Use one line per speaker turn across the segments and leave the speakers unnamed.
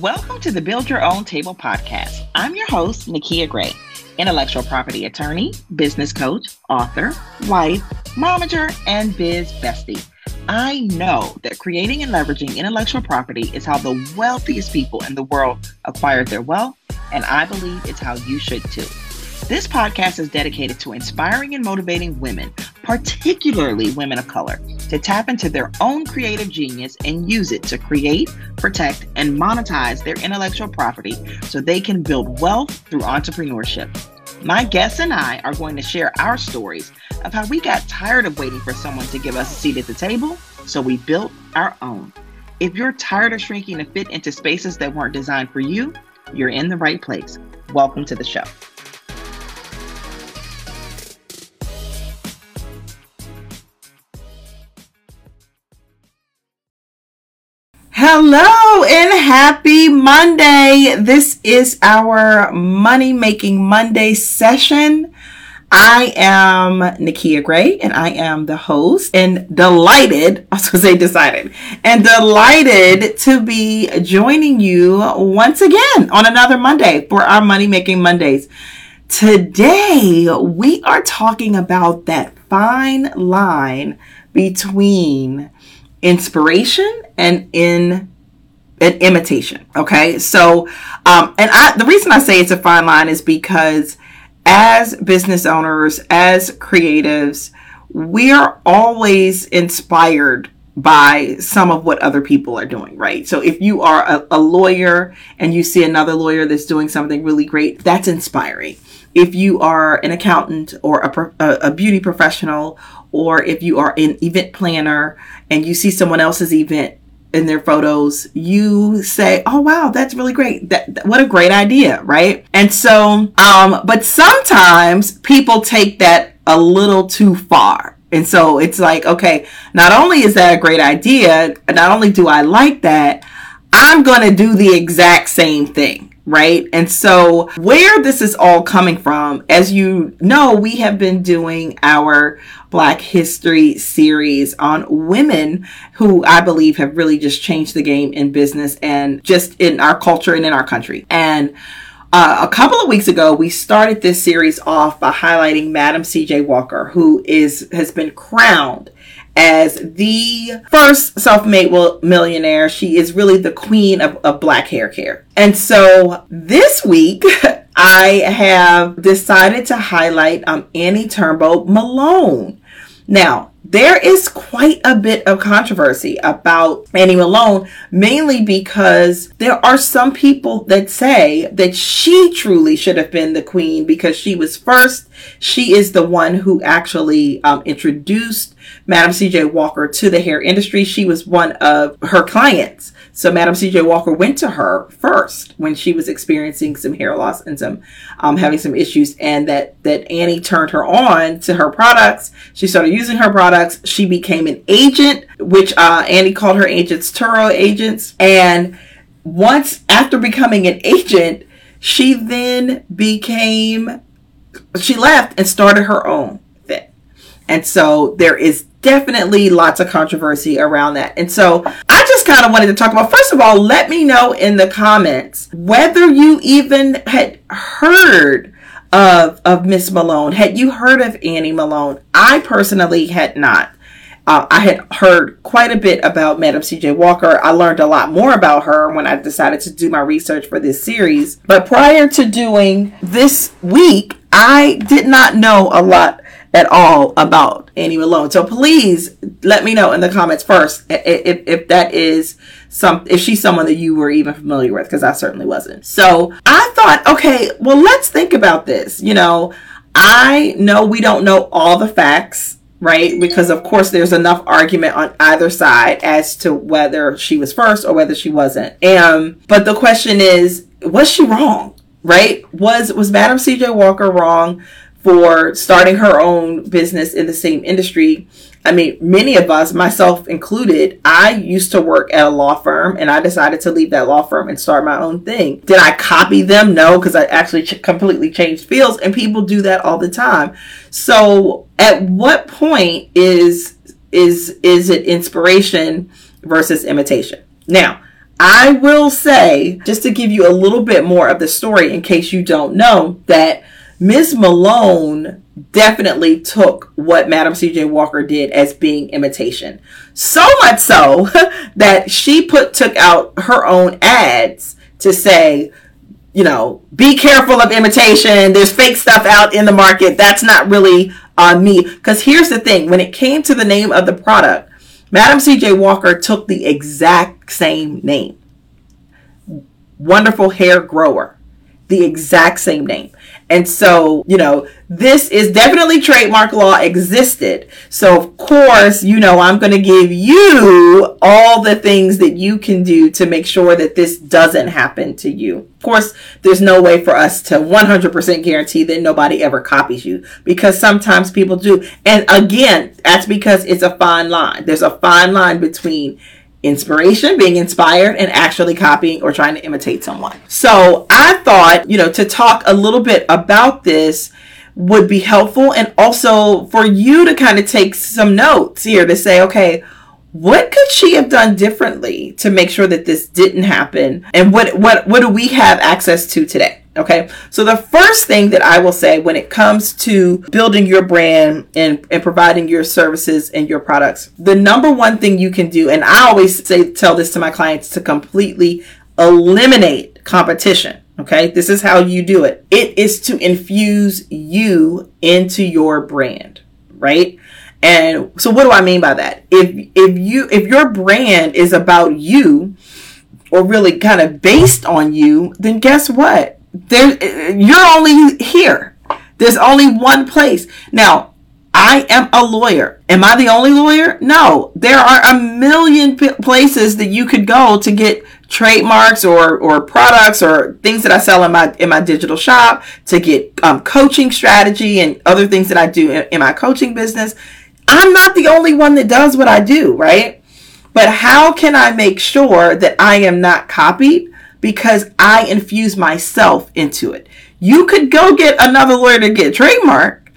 Welcome to the Build Your Own Table podcast. I'm your host, Nakia Gray, intellectual property attorney, business coach, author, wife, momager, and biz bestie. I know that creating and leveraging intellectual property is how the wealthiest people in the world acquired their wealth, and I believe it's how you should too. This podcast is dedicated to inspiring and motivating women, particularly women of color, to tap into their own creative genius and use it to create, protect, and monetize their intellectual property so they can build wealth through entrepreneurship. My guests and I are going to share our stories of how we got tired of waiting for someone to give us a seat at the table, so we built our own. If you're tired of shrinking to fit into spaces that weren't designed for you, you're in the right place. Welcome to the show. Hello and happy Monday. This is our Money Making Monday session. I am Nakia Gray and I am the host and delighted, I was going to say decided, and delighted to be joining you once again on another Monday for our Money Making Mondays. Today, we are talking about that fine line between inspiration and in an imitation. Okay. So, um, and I, the reason I say it's a fine line is because as business owners, as creatives, we are always inspired by some of what other people are doing, right? So if you are a, a, lawyer and you see another lawyer that's doing something really great, that's inspiring. If you are an accountant or a, a beauty professional, or if you are an event planner and you see someone else's event in their photos, you say, "Oh wow, that's really great. That, that, what a great idea, right?" And so, um, but sometimes people take that a little too far. And so it's like, okay, not only is that a great idea, not only do I like that, I'm going to do the exact same thing right? And so, where this is all coming from, as you know, we have been doing our Black History series on women who I believe have really just changed the game in business and just in our culture and in our country. And uh, a couple of weeks ago, we started this series off by highlighting Madam C.J. Walker, who is has been crowned as the first self-made millionaire. She is really the queen of, of black hair care. And so this week, I have decided to highlight um, Annie Turnbo Malone. Now, there is quite a bit of controversy about Annie Malone, mainly because there are some people that say that she truly should have been the queen because she was first. She is the one who actually um, introduced Madam CJ Walker to the hair industry. She was one of her clients. So Madam CJ Walker went to her first when she was experiencing some hair loss and some um, having some issues, and that that Annie turned her on to her products. She started using her products. She became an agent, which uh, Annie called her agents Poro agents. And once after becoming an agent, she then became she left and started her own thing. And so there is definitely lots of controversy around that. And so I just kind of wanted to talk about, first of all, let me know in the comments whether you even had heard of, of Miss Malone. Had you heard of Annie Malone? I personally had not. Uh, I had heard quite a bit about Madam C.J. Walker. I learned a lot more about her when I decided to do my research for this series. But prior to doing this week, I did not know a lot at all about Annie Malone. So please let me know in the comments first if, if that is some if she's someone that you were even familiar with because I certainly wasn't. So I thought, okay, well let's think about this. You know, I know we don't know all the facts right? Because of course there's enough argument on either side as to whether she was first or whether she wasn't. And but the question is, was she wrong? Right? Was was Madam CJ Walker wrong for starting her own business in the same industry. I mean, many of us, myself included, I used to work at a law firm and I decided to leave that law firm and start my own thing. Did I copy them? No, because I actually ch- completely changed fields and people do that all the time. So at what point is, is, is it inspiration versus imitation? Now, I will say, just to give you a little bit more of the story in case you don't know, that Ms. Malone definitely took what Madam CJ Walker did as being imitation. So much so that she put took out her own ads to say, you know, be careful of imitation. There's fake stuff out in the market. That's not really on me. Because here's the thing when it came to the name of the product, Madam CJ Walker took the exact same name Wonderful Hair Grower. The exact same name. And so, you know, this is definitely trademark law existed. So, of course, you know, I'm going to give you all the things that you can do to make sure that this doesn't happen to you. Of course, there's no way for us to 100% guarantee that nobody ever copies you because sometimes people do. And again, that's because it's a fine line. There's a fine line between inspiration, being inspired, and actually copying or trying to imitate someone. So I thought, you know, to talk a little bit about this would be helpful and also for you to kind of take some notes here to say, okay, what could she have done differently to make sure that this didn't happen? And what what what do we have access to today? Okay. So the first thing that I will say when it comes to building your brand and, and providing your services and your products, the number one thing you can do, and I always say tell this to my clients to completely eliminate competition. Okay. This is how you do it. It is to infuse you into your brand, right? And so what do I mean by that? If if you if your brand is about you or really kind of based on you, then guess what? There you're only here. There's only one place. Now, I am a lawyer. Am I the only lawyer? No. There are a million places that you could go to get trademarks or or products or things that I sell in my in my digital shop to get um, coaching strategy and other things that I do in, in my coaching business. I'm not the only one that does what I do, right? But how can I make sure that I am not copied? Because I infuse myself into it. You could go get another lawyer to get trademark,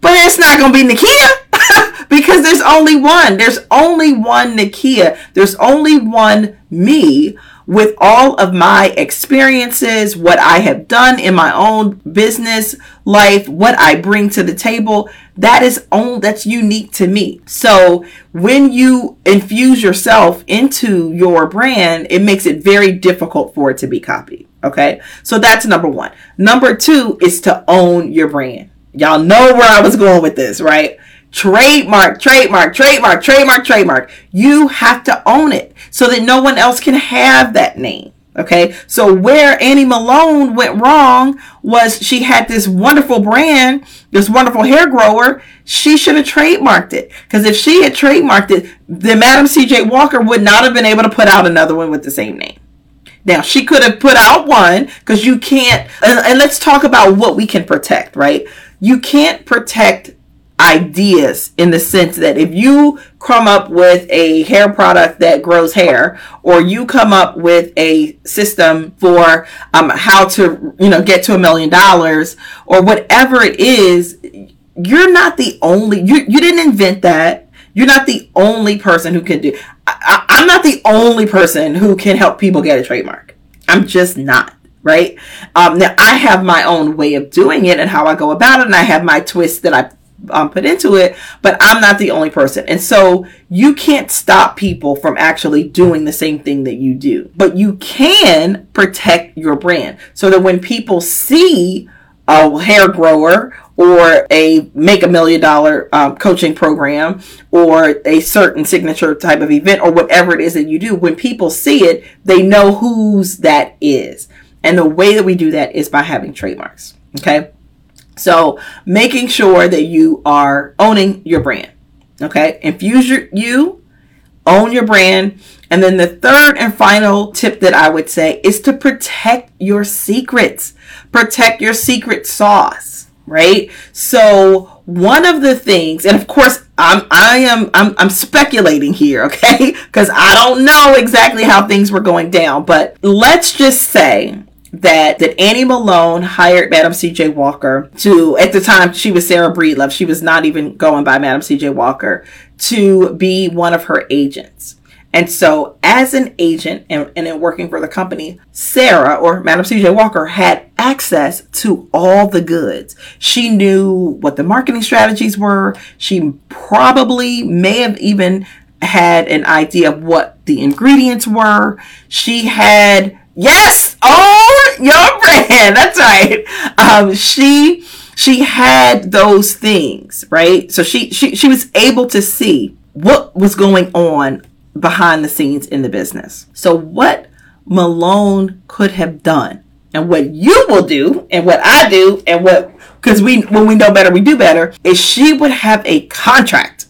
but it's not going to be Nakia because there's only one. There's only one Nakia. There's only one me with all of my experiences, what I have done in my own business life, what I bring to the table, that is only that's unique to me. So when you infuse yourself into your brand, it makes it very difficult for it to be copied. Okay. So that's number one. Number two is to own your brand. Y'all know where I was going with this, right? Trademark, trademark, trademark, trademark, trademark. You have to own it so that no one else can have that name. Okay. So where Annie Malone went wrong was she had this wonderful brand, this wonderful hair grower. She should have trademarked it. Because if she had trademarked it, then Madam CJ Walker would not have been able to put out another one with the same name. Now she could have put out one because you can't, and, and let's talk about what we can protect, right? You can't protect ideas in the sense that if you come up with a hair product that grows hair or you come up with a system for um, how to you know get to a million dollars or whatever it is you're not the only you, you didn't invent that you're not the only person who can do I, I, i'm not the only person who can help people get a trademark i'm just not right? Um, now I have my own way of doing it and how I go about it, and I have my twist that I um, put into it, but I'm not the only person. And so you can't stop people from actually doing the same thing that you do, but you can protect your brand so that when people see a hair grower or a make a million dollar um, coaching program or a certain signature type of event or whatever it is that you do, when people see it, they know whose that is. And the way that we do that is by having trademarks. Okay. So making sure that you are owning your brand. Okay. Infuse your, you, own your brand. And then the third and final tip that I would say is to protect your secrets. Protect your secret sauce, right? So one of the things, and of course, I'm I am I'm I'm speculating here, okay? Because I don't know exactly how things were going down, but let's just say that that Annie Malone hired Madam C.J. Walker to at the time she was Sarah Breedlove. She was not even going by Madam C.J. Walker to be one of her agents. And so, as an agent and, and in working for the company, Sarah or Madam CJ Walker had access to all the goods. She knew what the marketing strategies were. She probably may have even had an idea of what the ingredients were. She had, yes, oh, your brand. That's right. Um, she, she had those things, right? So she, she, she was able to see what was going on behind the scenes in the business. So, what Malone could have done, and what you will do, and what I do, and what because we when we know better, we do better, is she would have a contract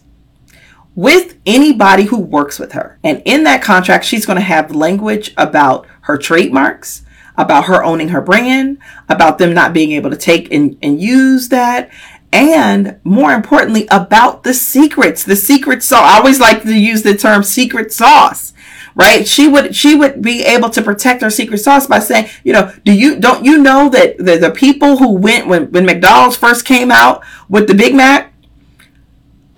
with anybody who works with her. And in that contract, she's going to have language about her trademarks, about her owning her brand, about them not being able to take and, and use that, and more importantly about the secrets the secret sauce i always like to use the term secret sauce right? She would she would be able to protect her secret sauce by saying you know do you don't you know that the, the people who went when, when mcdonald's first came out with the big mac?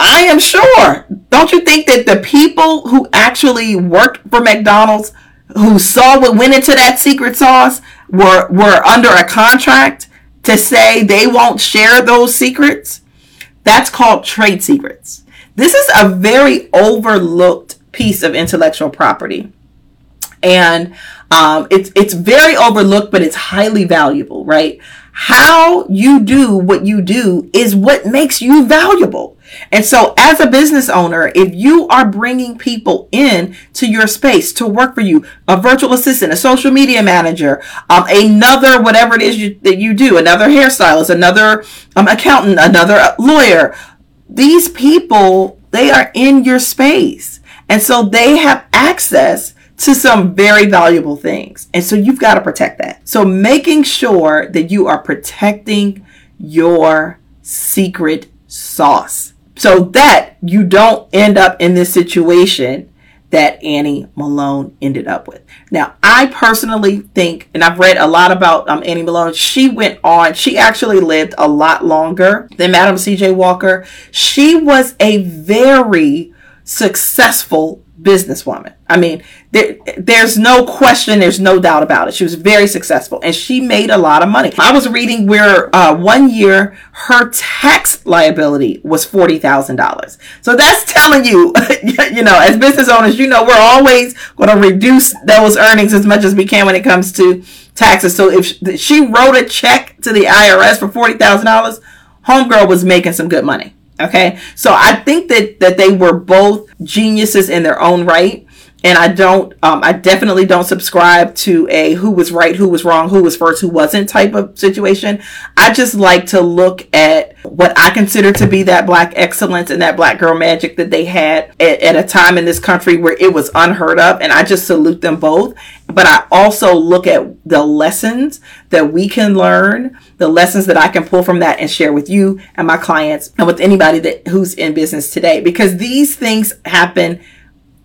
I am sure. Don't you think that the people who actually worked for mcdonald's who saw what went into that secret sauce were were under a contract to say they won't share those secrets, that's called trade secrets. This is a very overlooked piece of intellectual property. And um, it's it's very overlooked, but it's highly valuable, right? How you do what you do is what makes you valuable. And so as a business owner, if you are bringing people in to your space to work for you, a virtual assistant, a social media manager, um, another, whatever it is you, that you do, another hairstylist, another um, accountant, another lawyer, these people, they are in your space. And so they have access to some very valuable things. And so you've got to protect that. So making sure that you are protecting your secret sauce so that you don't end up in this situation that Annie Malone ended up with. Now, I personally think, and I've read a lot about um, Annie Malone, she went on, she actually lived a lot longer than Madam C.J. Walker. She was a very successful businesswoman. I mean, there, there's no question, there's no doubt about it. She was very successful and she made a lot of money. I was reading where uh, one year her tax liability was $40,000. So that's telling you, you know, as business owners, you know, we're always going to reduce those earnings as much as we can when it comes to taxes. So if she wrote a check to the IRS for $40,000, Homegirl was making some good money. Okay. So I think that, that they were both geniuses in their own right. And I don't, um, I definitely don't subscribe to a who was right, who was wrong, who was first, who wasn't type of situation. I just like to look at what I consider to be that black excellence and that black girl magic that they had at, at a time in this country where it was unheard of. And I just salute them both. But I also look at the lessons that we can learn, the lessons that I can pull from that and share with you and my clients and with anybody that who's in business today, because these things happen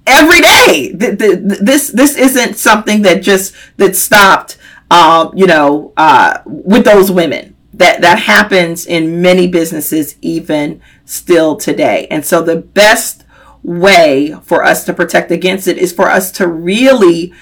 every day. This this isn't something that just that stopped, um, you know, uh, with those women. That that happens in many businesses even still today. And so the best way for us to protect against it is for us to really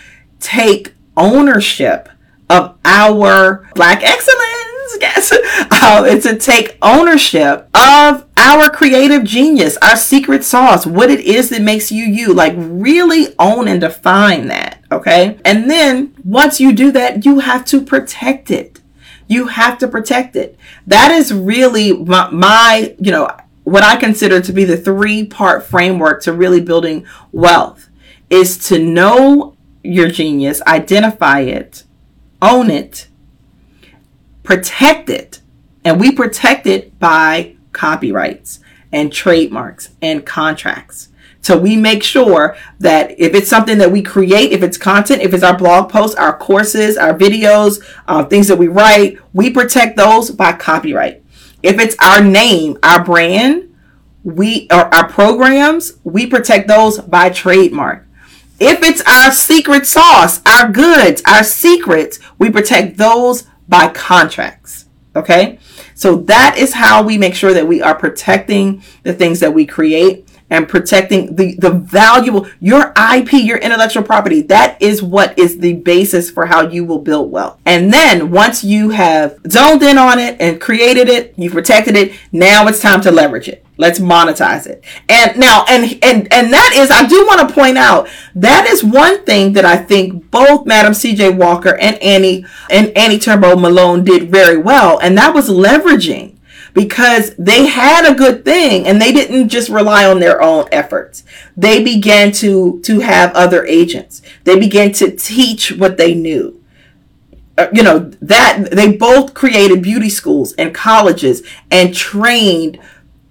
take ownership of our black excellence yes, uh, and to take ownership of our creative genius, our secret sauce, what it is that makes you you. Like really own and define that. Okay. And then once you do that, you have to protect it. You have to protect it. That is really my, my you know, what I consider to be the three part framework to really building wealth is to know your genius, identify it, own it, protect it. And we protect it by copyrights and trademarks and contracts. So we make sure that if it's something that we create, if it's content, if it's our blog posts, our courses, our videos, uh, things that we write, we protect those by copyright. If it's our name, our brand, we or our programs, we protect those by trademark. If it's our secret sauce, our goods, our secrets, we protect those by contracts. Okay. So that is how we make sure that we are protecting the things that we create and protecting the, the valuable, your IP, your intellectual property. That is what is the basis for how you will build wealth. And then once you have zoned in on it and created it, you've protected it, now it's time to leverage it. Let's monetize it. And now, and, and, and that is, I do want to point out, that is one thing that I think both Madam CJ Walker and Annie, and Annie Turnbo Malone did very well. And that was leveraging because they had a good thing and they didn't just rely on their own efforts. They began to, to have other agents. They began to teach what they knew. Uh, you know, that they both created beauty schools and colleges and trained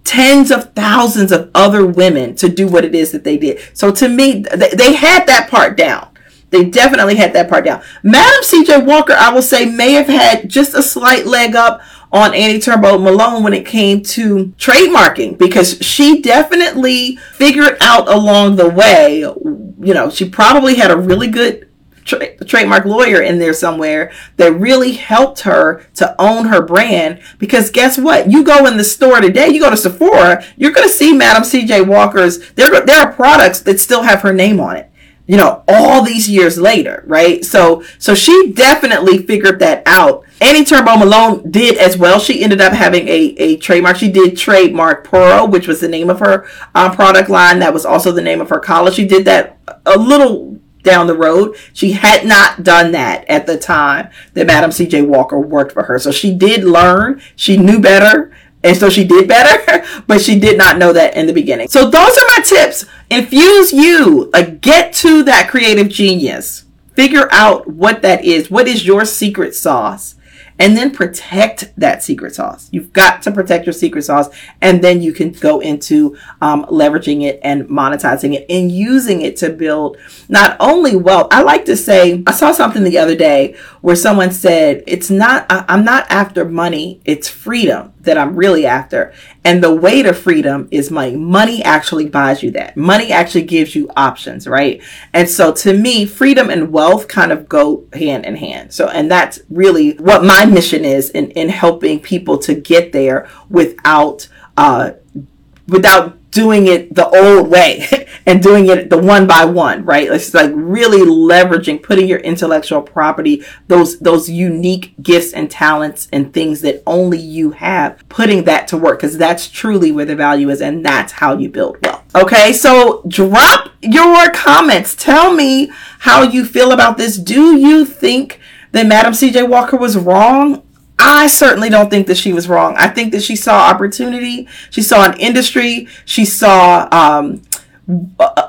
tens of thousands of other women to do what it is that they did. So to me, they, they had that part down. They definitely had that part down. Madam CJ Walker, I will say, may have had just a slight leg up on Annie Turnbo Malone when it came to trademarking because she definitely figured out along the way, you know, she probably had a really good tra- trademark lawyer in there somewhere that really helped her to own her brand because guess what? You go in the store today, you go to Sephora, you're going to see Madam CJ Walker's, there, there are products that still have her name on it you know, all these years later, right? So, so she definitely figured that out. Annie Turnbo Malone did as well. She ended up having a, a trademark. She did trademark Poro, which was the name of her uh, product line. That was also the name of her college. She did that a little down the road. She had not done that at the time that Madam CJ Walker worked for her. So she did learn. She knew better. And so she did better, but she did not know that in the beginning. So those are my tips. Infuse you, uh, get to that creative genius. Figure out what that is. What is your secret sauce? And then protect that secret sauce. You've got to protect your secret sauce, and then you can go into um, leveraging it and monetizing it and using it to build not only wealth. I like to say, I saw something the other day where someone said, It's not, I'm not after money, it's freedom that I'm really after. And the way to freedom is money. Money actually buys you that. Money actually gives you options, right? And so to me, freedom and wealth kind of go hand in hand. So, and that's really what my mission is in, in helping people to get there without, uh, without doing it the old way and doing it the one by one, right? It's like really leveraging, putting your intellectual property, those, those unique gifts and talents and things that only you have, putting that to work because that's truly where the value is and that's how you build wealth. Okay. So drop your comments. Tell me how you feel about this. Do you think that Madam CJ Walker was wrong I certainly don't think that she was wrong. I think that she saw opportunity. She saw an industry. She saw um,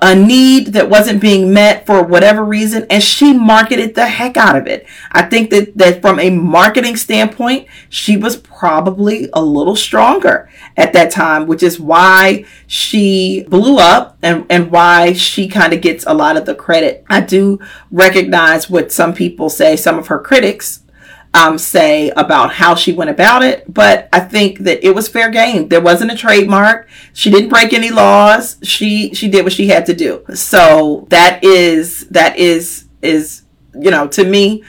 a need that wasn't being met for whatever reason, and she marketed the heck out of it. I think that, that from a marketing standpoint, she was probably a little stronger at that time, which is why she blew up and, and why she kind of gets a lot of the credit. I do recognize what some people say, some of her critics um, say about how she went about it, but I think that it was fair game. There wasn't a trademark. She didn't break any laws. She she did what she had to do. So that is that is is you know to me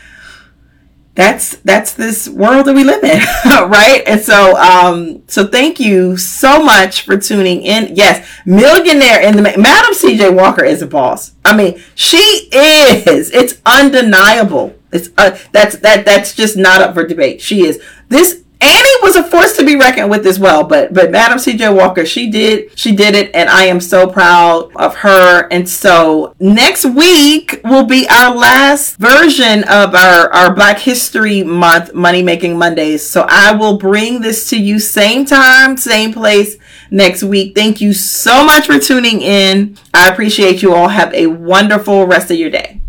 that's that's this world that we live in right and so um so thank you so much for tuning in yes millionaire in the madam cj walker is a boss i mean she is it's undeniable it's uh, that's that that's just not up for debate. She is this. Annie was a force to be reckoned with as well, but but Madam C.J. Walker, she did she did it, and I am so proud of her. And so next week will be our last version of our our Black History Month Money Making Mondays. So I will bring this to you same time, same place next week. Thank you so much for tuning in. I appreciate you all. Have a wonderful rest of your day.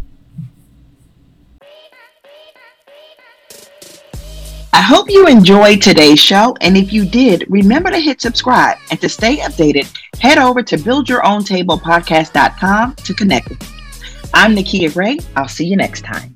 I hope you enjoyed today's show. And if you did, remember to hit subscribe. And to stay updated, head over to buildyourowntablepodcast.com to connect with me. I'm Nakia Gray. I'll see you next time.